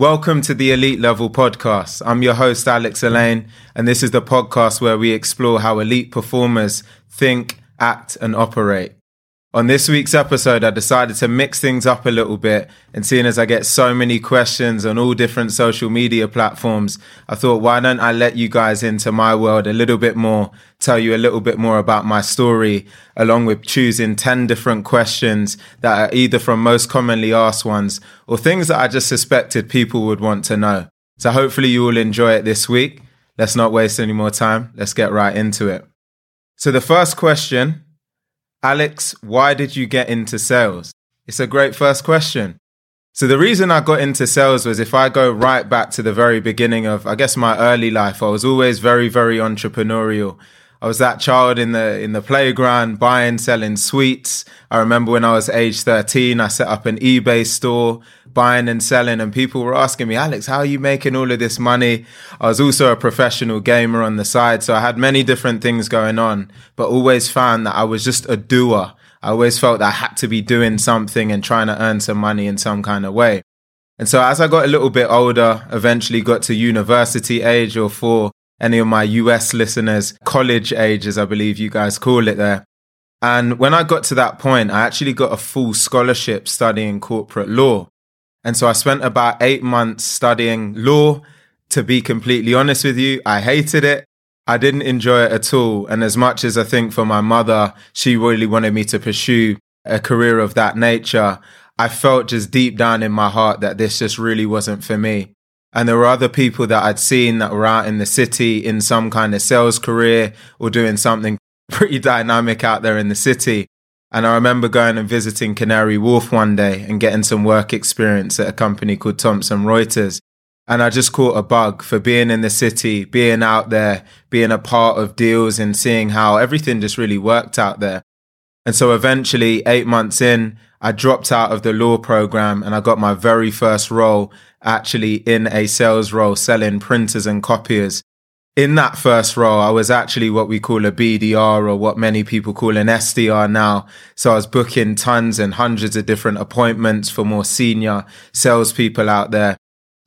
Welcome to the Elite Level Podcast. I'm your host, Alex Alleyne, and this is the podcast where we explore how elite performers think, act, and operate. On this week's episode, I decided to mix things up a little bit. And seeing as I get so many questions on all different social media platforms, I thought, why don't I let you guys into my world a little bit more, tell you a little bit more about my story, along with choosing 10 different questions that are either from most commonly asked ones or things that I just suspected people would want to know. So hopefully you will enjoy it this week. Let's not waste any more time. Let's get right into it. So the first question Alex, why did you get into sales? It's a great first question. So the reason I got into sales was if I go right back to the very beginning of, I guess, my early life, I was always very, very entrepreneurial. I was that child in the in the playground buying, selling sweets. I remember when I was age 13, I set up an eBay store, buying and selling, and people were asking me, Alex, how are you making all of this money? I was also a professional gamer on the side, so I had many different things going on, but always found that I was just a doer. I always felt that I had to be doing something and trying to earn some money in some kind of way. And so as I got a little bit older, eventually got to university age or for any of my US listeners, college age, as I believe you guys call it there. And when I got to that point, I actually got a full scholarship studying corporate law. And so I spent about eight months studying law. To be completely honest with you, I hated it. I didn't enjoy it at all. And as much as I think for my mother, she really wanted me to pursue a career of that nature, I felt just deep down in my heart that this just really wasn't for me. And there were other people that I'd seen that were out in the city in some kind of sales career or doing something pretty dynamic out there in the city. And I remember going and visiting Canary Wharf one day and getting some work experience at a company called Thomson Reuters. And I just caught a bug for being in the city, being out there, being a part of deals and seeing how everything just really worked out there. And so eventually, eight months in, I dropped out of the law program and I got my very first role actually in a sales role selling printers and copiers. In that first role, I was actually what we call a BDR or what many people call an SDR now. So I was booking tons and hundreds of different appointments for more senior salespeople out there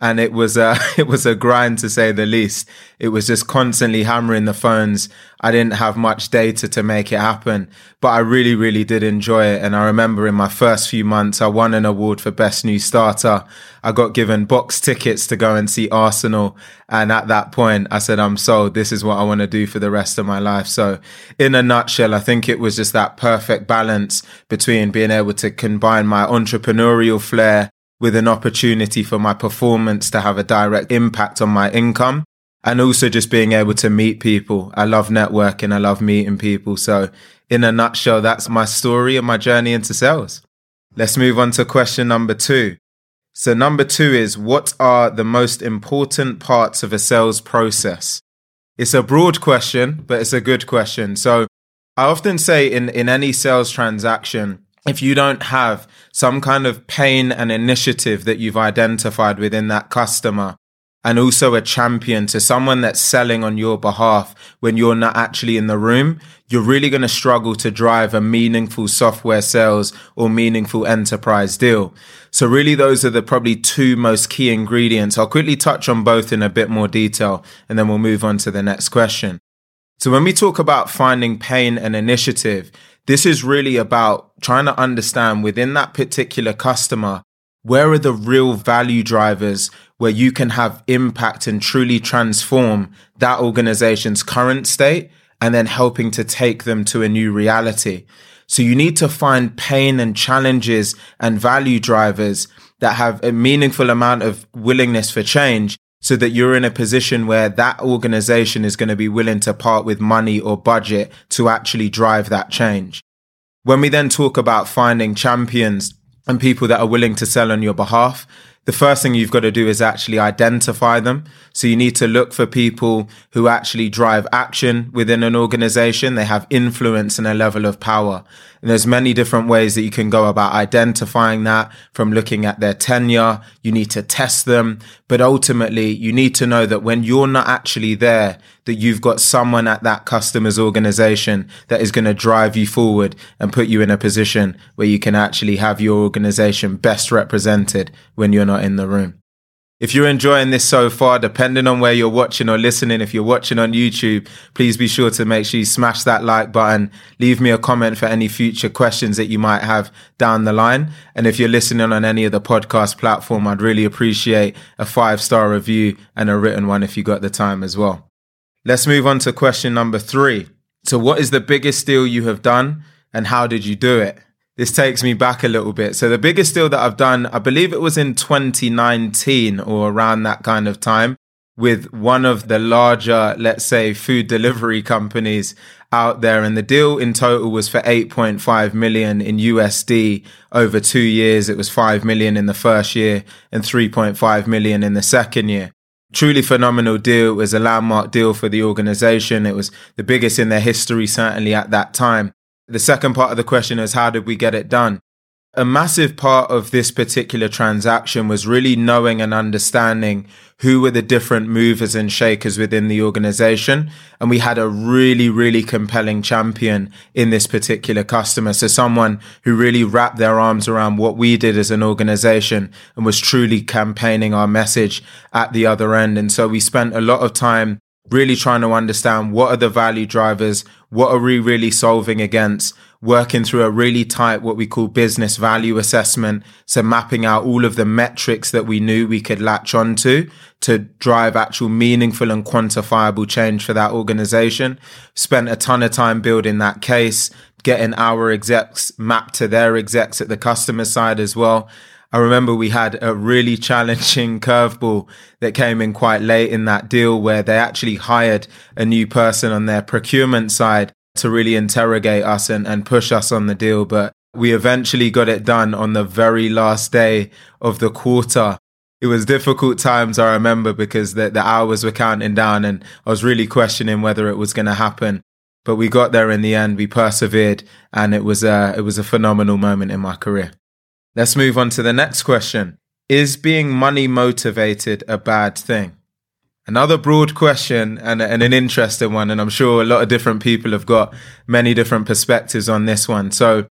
and it was a it was a grind to say the least. It was just constantly hammering the phones. I didn't have much data to make it happen, but I really really did enjoy it. And I remember in my first few months, I won an award for best new starter. I got given box tickets to go and see Arsenal, and at that point, I said, "I'm sold. This is what I want to do for the rest of my life." So, in a nutshell, I think it was just that perfect balance between being able to combine my entrepreneurial flair with an opportunity for my performance to have a direct impact on my income and also just being able to meet people. I love networking. I love meeting people. So in a nutshell, that's my story and my journey into sales. Let's move on to question number two. So number two is what are the most important parts of a sales process? It's a broad question, but it's a good question. So I often say in, in any sales transaction, if you don't have some kind of pain and initiative that you've identified within that customer, and also a champion to someone that's selling on your behalf when you're not actually in the room, you're really going to struggle to drive a meaningful software sales or meaningful enterprise deal. So really those are the probably two most key ingredients. I'll quickly touch on both in a bit more detail and then we'll move on to the next question. So when we talk about finding pain and initiative, this is really about trying to understand within that particular customer, where are the real value drivers where you can have impact and truly transform that organization's current state and then helping to take them to a new reality. So you need to find pain and challenges and value drivers that have a meaningful amount of willingness for change so that you're in a position where that organization is going to be willing to part with money or budget to actually drive that change. When we then talk about finding champions and people that are willing to sell on your behalf, the first thing you've got to do is actually identify them. So you need to look for people who actually drive action within an organization. They have influence and a level of power. And there's many different ways that you can go about identifying that from looking at their tenure. You need to test them, but ultimately you need to know that when you're not actually there, that you've got someone at that customer's organization that is going to drive you forward and put you in a position where you can actually have your organization best represented when you're not in the room. If you're enjoying this so far, depending on where you're watching or listening, if you're watching on YouTube, please be sure to make sure you smash that like button. Leave me a comment for any future questions that you might have down the line. And if you're listening on any of the podcast platform, I'd really appreciate a five star review and a written one if you got the time as well. Let's move on to question number three. So what is the biggest deal you have done and how did you do it? This takes me back a little bit. So the biggest deal that I've done, I believe it was in 2019 or around that kind of time with one of the larger, let's say, food delivery companies out there. And the deal in total was for 8.5 million in USD over two years. It was 5 million in the first year and 3.5 million in the second year. Truly phenomenal deal. It was a landmark deal for the organization. It was the biggest in their history, certainly at that time. The second part of the question is how did we get it done? A massive part of this particular transaction was really knowing and understanding who were the different movers and shakers within the organization. And we had a really, really compelling champion in this particular customer. So someone who really wrapped their arms around what we did as an organization and was truly campaigning our message at the other end. And so we spent a lot of time really trying to understand what are the value drivers, what are we really solving against, working through a really tight, what we call business value assessment. So mapping out all of the metrics that we knew we could latch onto to drive actual meaningful and quantifiable change for that organization. Spent a ton of time building that case, getting our execs mapped to their execs at the customer side as well. I remember we had a really challenging curveball that came in quite late in that deal where they actually hired a new person on their procurement side to really interrogate us and, and push us on the deal. But we eventually got it done on the very last day of the quarter. It was difficult times, I remember, because the, the hours were counting down and I was really questioning whether it was going to happen. But we got there in the end. We persevered and it was a, it was a phenomenal moment in my career. Let's move on to the next question. Is being money motivated a bad thing? Another broad question and, and, an interesting one. And I'm sure a lot of different people have got many different perspectives on this one. So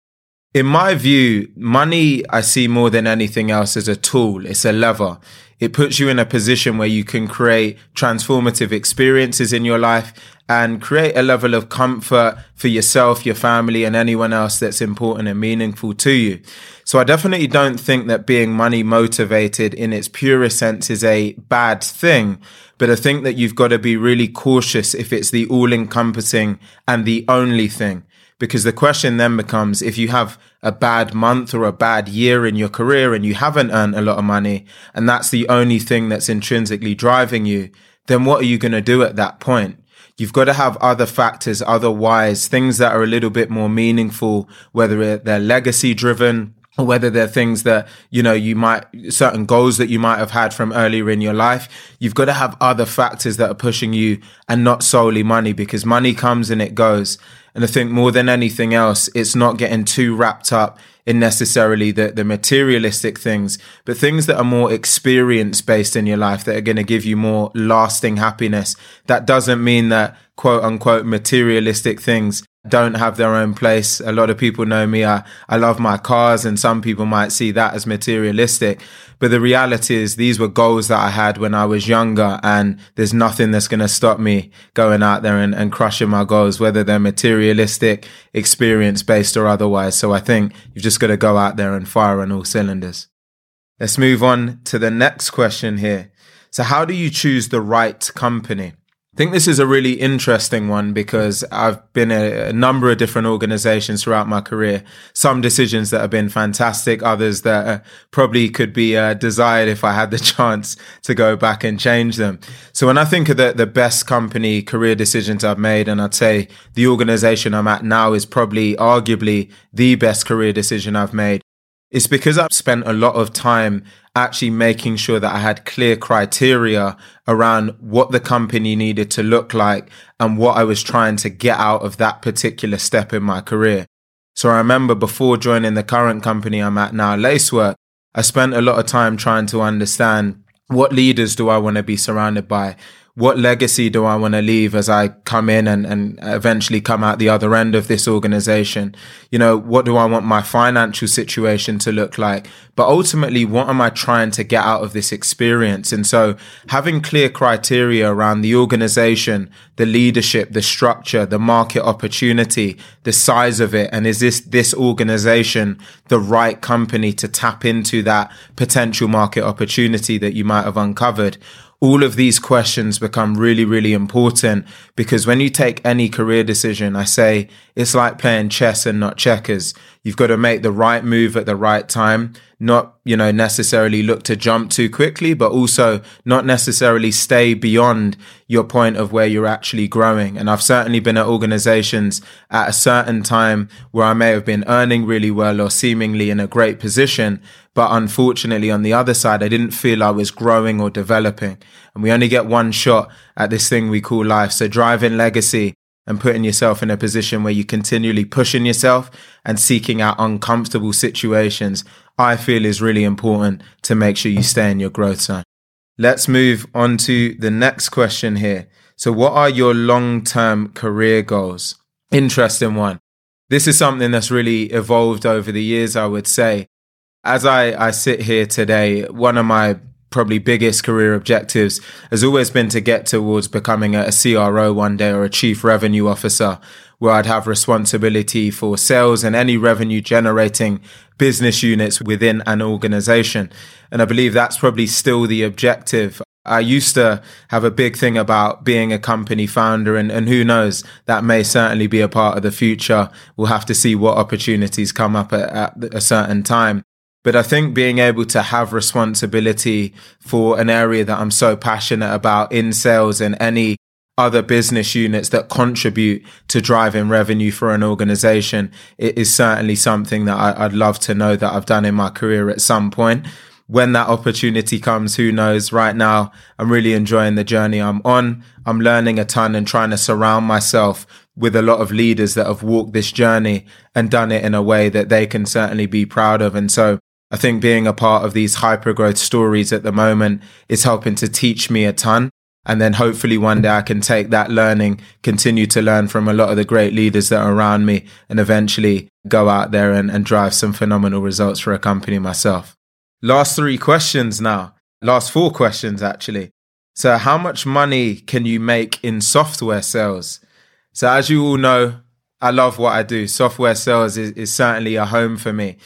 in my view, money I see more than anything else as a tool. It's a lever. It puts you in a position where you can create transformative experiences in your life and create a level of comfort for yourself, your family, and anyone else that's important and meaningful to you. So I definitely don't think that being money motivated in its purest sense is a bad thing. But I think that you've got to be really cautious if it's the all encompassing and the only thing. Because the question then becomes if you have a bad month or a bad year in your career and you haven't earned a lot of money and that's the only thing that's intrinsically driving you, then what are you going to do at that point? You've got to have other factors, otherwise things that are a little bit more meaningful, whether they're legacy driven, or whether they're things that, you know, you might, certain goals that you might have had from earlier in your life. You've got to have other factors that are pushing you and not solely money because money comes and it goes. And I think more than anything else, it's not getting too wrapped up in necessarily the, the materialistic things, but things that are more experience based in your life that are going to give you more lasting happiness. That doesn't mean that quote unquote materialistic things don't have their own place. A lot of people know me. I, I love my cars and some people might see that as materialistic. But the reality is these were goals that I had when I was younger and there's nothing that's going to stop me going out there and, and crushing my goals, whether they're materialistic, experience based or otherwise. So I think you've just got to go out there and fire on all cylinders. Let's move on to the next question here. So how do you choose the right company? I think this is a really interesting one because I've been a, a, number of different organizations throughout my career. Some decisions that have been fantastic, others that uh, probably could be uh, desired if I had the chance to go back and change them. So when I think of the, the best company career decisions I've made, and I'd say the organization I'm at now is probably arguably the best career decision I've made. It's because I've spent a lot of time actually making sure that I had clear criteria around what the company needed to look like and what I was trying to get out of that particular step in my career. So I remember before joining the current company I'm at now, Lacework, I spent a lot of time trying to understand what leaders do I want to be surrounded by? What legacy do I want to leave as I come in and, and eventually come out the other end of this organization? You know, what do I want my financial situation to look like? But ultimately, what am I trying to get out of this experience? And so having clear criteria around the organization, the leadership, the structure, the market opportunity, the size of it, and is this, this organization the right company to tap into that potential market opportunity that you might have uncovered? All of these questions become really, really important because when you take any career decision, I say it's like playing chess and not checkers. You've got to make the right move at the right time, not, you know, necessarily look to jump too quickly, but also not necessarily stay beyond your point of where you're actually growing. And I've certainly been at organizations at a certain time where I may have been earning really well or seemingly in a great position. But unfortunately, on the other side, I didn't feel I was growing or developing. And we only get one shot at this thing we call life. So driving legacy and putting yourself in a position where you're continually pushing yourself and seeking out uncomfortable situations, I feel is really important to make sure you stay in your growth zone. Let's move on to the next question here. So what are your long-term career goals? Interesting one. This is something that's really evolved over the years, I would say as I, I sit here today, one of my probably biggest career objectives has always been to get towards becoming a, a CRO one day or a chief revenue officer where I'd have responsibility for sales and any revenue generating business units within an organization. And I believe that's probably still the objective. I used to have a big thing about being a company founder and, and who knows, that may certainly be a part of the future. We'll have to see what opportunities come up at, at a certain time. But I think being able to have responsibility for an area that I'm so passionate about in sales and any other business units that contribute to driving revenue for an organization it is certainly something that I, would love to know that I've done in my career at some point. When that opportunity comes, who knows? Right now, I'm really enjoying the journey I'm on. I'm learning a ton and trying to surround myself with a lot of leaders that have walked this journey and done it in a way that they can certainly be proud of. And so I think being a part of these hyper growth stories at the moment is helping to teach me a ton. And then hopefully one day I can take that learning, continue to learn from a lot of the great leaders that are around me and eventually go out there and, and drive some phenomenal results for a company myself. Last three questions now. Last four questions actually. So how much money can you make in software sales? So as you all know, I love what I do. Software sales is, is certainly a home for me.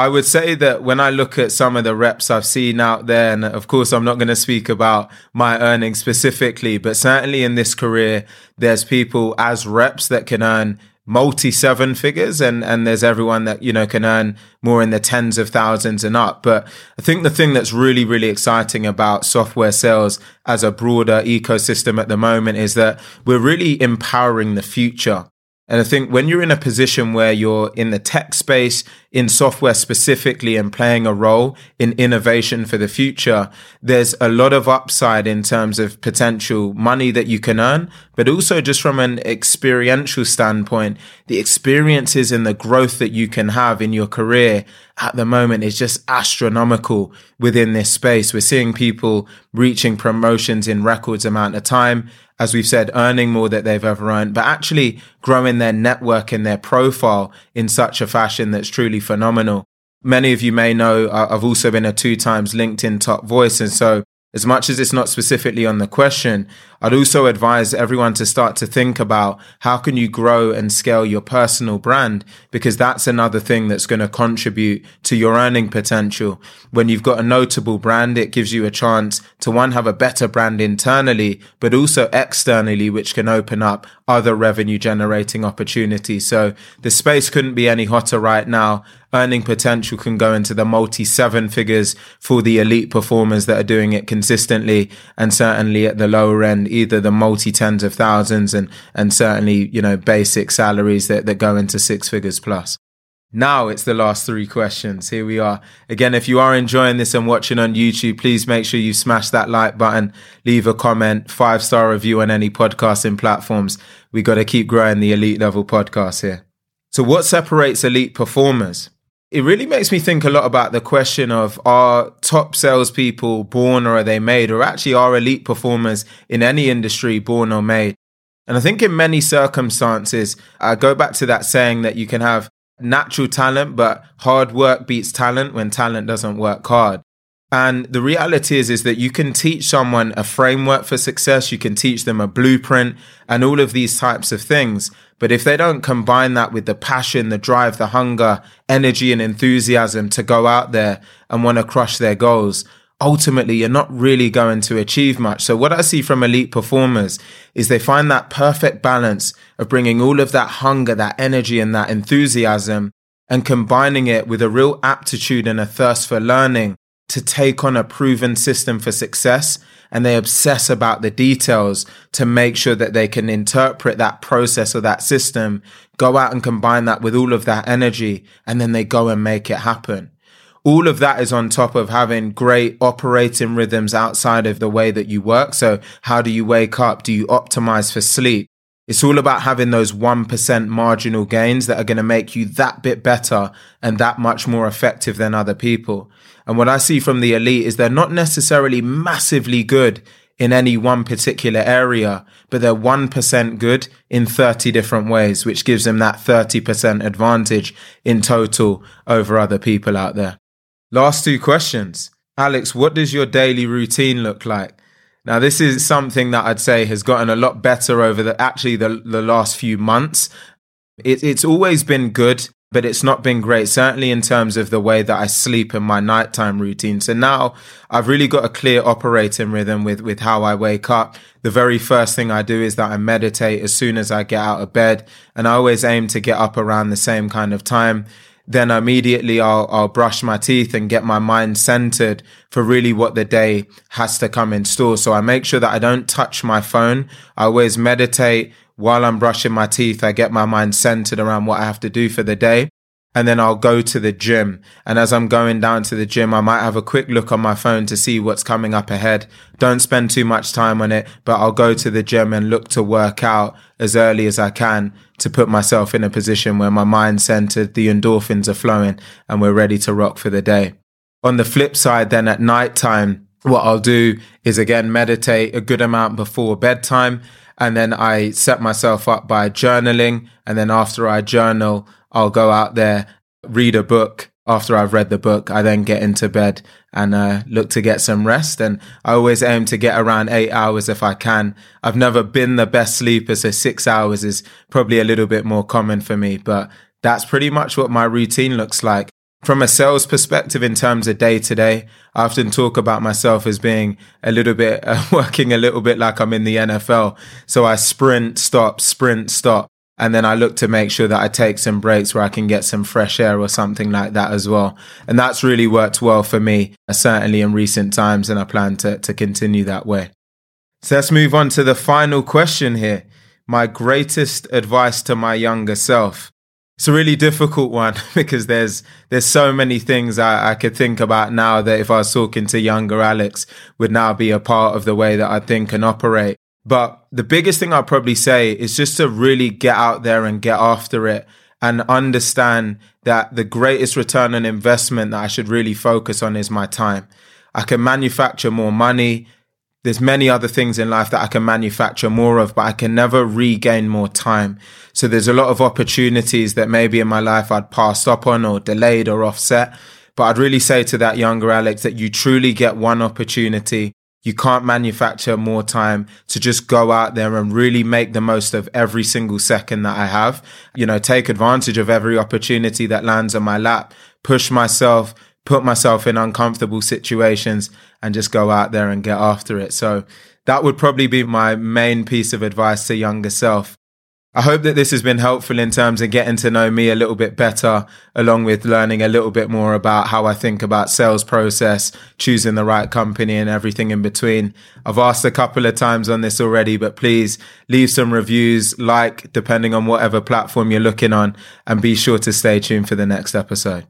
I would say that when I look at some of the reps I've seen out there, and of course, I'm not going to speak about my earnings specifically, but certainly in this career, there's people as reps that can earn multi seven figures and and there's everyone that you know can earn more in the tens of thousands and up. But i think the thing that's really really exciting about software sales as a broader ecosystem at the moment is that we're really empowering the future and I think when you're in a position where you're in the tech space, in software specifically, and playing a role in innovation for the future, there's a lot of upside in terms of potential money that you can earn, but also just from an experiential standpoint, the experiences and the growth that you can have in your career at the moment is just astronomical within this space. We're seeing people reaching promotions in records amount of time as we've said, earning more that they've ever earned, but actually growing their network and their profile in such a fashion that's truly phenomenal. Many of you may know uh, I've also been a two times LinkedIn top voice. And so as much as it's not specifically on the question, I'd also advise everyone to start to think about how can you grow and scale your personal brand? Because that's another thing that's going to contribute to your earning potential. When you've got a notable brand, it gives you a chance to one, have a better brand internally, but also externally, which can open up other revenue generating opportunities. So the space couldn't be any hotter right now earning potential can go into the multi seven figures for the elite performers that are doing it consistently and certainly at the lower end, either the multi tens of thousands and, and certainly, you know, basic salaries that, that go into six figures plus. Now it's the last three questions. Here we are. Again, if you are enjoying this and watching on YouTube, please make sure you smash that like button, leave a comment, five star review on any podcasting platforms. We got to keep growing the elite level podcast here. So what separates elite performers? It really makes me think a lot about the question of are top salespeople born or are they made, or actually are elite performers in any industry born or made? And I think in many circumstances, I go back to that saying that you can have natural talent, but hard work beats talent when talent doesn't work hard. And the reality is, is that you can teach someone a framework for success. You can teach them a blueprint and all of these types of things. But if they don't combine that with the passion, the drive, the hunger, energy and enthusiasm to go out there and want to crush their goals, ultimately you're not really going to achieve much. So what I see from elite performers is they find that perfect balance of bringing all of that hunger, that energy and that enthusiasm and combining it with a real aptitude and a thirst for learning to take on a proven system for success and they obsess about the details to make sure that they can interpret that process or that system, go out and combine that with all of that energy, and then they go and make it happen. All of that is on top of having great operating rhythms outside of the way that you work. So how do you wake up? Do you optimize for sleep? It's all about having those 1% marginal gains that are going to make you that bit better and that much more effective than other people. And what I see from the elite is they're not necessarily massively good in any one particular area, but they're 1% good in 30 different ways, which gives them that 30% advantage in total over other people out there. Last two questions. Alex, what does your daily routine look like? Now, this is something that I'd say has gotten a lot better over the actually the, the last few months. It, it's always been good, but it's not been great, certainly in terms of the way that I sleep and my nighttime routine. So now I've really got a clear operating rhythm with, with how I wake up. The very first thing I do is that I meditate as soon as I get out of bed. And I always aim to get up around the same kind of time then immediately I'll, I'll brush my teeth and get my mind centered for really what the day has to come in store. So I make sure that I don't touch my phone. I always meditate while I'm brushing my teeth. I get my mind centered around what I have to do for the day and then I'll go to the gym. And as I'm going down to the gym, I might have a quick look on my phone to see what's coming up ahead. Don't spend too much time on it, but I'll go to the gym and look to work out as early as I can to put myself in a position where my mind's centered, the endorphins are flowing, and we're ready to rock for the day. On the flip side, then at night time, what I'll do is again meditate a good amount before bedtime. And then I set myself up by journaling. And then after I journal, I'll go out there, read a book. After I've read the book, I then get into bed and uh, look to get some rest. And I always aim to get around eight hours if I can. I've never been the best sleeper, so six hours is probably a little bit more common for me. But that's pretty much what my routine looks like. From a sales perspective, in terms of day to day, I often talk about myself as being a little bit, uh, working a little bit like I'm in the NFL. So I sprint, stop, sprint, stop. And then I look to make sure that I take some breaks where I can get some fresh air or something like that as well. And that's really worked well for me, uh, certainly in recent times. And I plan to, to continue that way. So let's move on to the final question here. My greatest advice to my younger self. It's a really difficult one because there's there's so many things I, I could think about now that if I was talking to younger Alex would now be a part of the way that I think and operate. But the biggest thing I'll probably say is just to really get out there and get after it and understand that the greatest return on investment that I should really focus on is my time. I can manufacture more money. There's many other things in life that I can manufacture more of, but I can never regain more time. So there's a lot of opportunities that maybe in my life I'd passed up on or delayed or offset. But I'd really say to that younger Alex that you truly get one opportunity you can't manufacture more time to just go out there and really make the most of every single second that I have. You know, take advantage of every opportunity that lands on my lap, push myself, put myself in uncomfortable situations and just go out there and get after it. So that would probably be my main piece of advice to younger self. I hope that this has been helpful in terms of getting to know me a little bit better, along with learning a little bit more about how I think about sales process, choosing the right company and everything in between. I've asked a couple of times on this already, but please leave some reviews, like, depending on whatever platform you're looking on, and be sure to stay tuned for the next episode.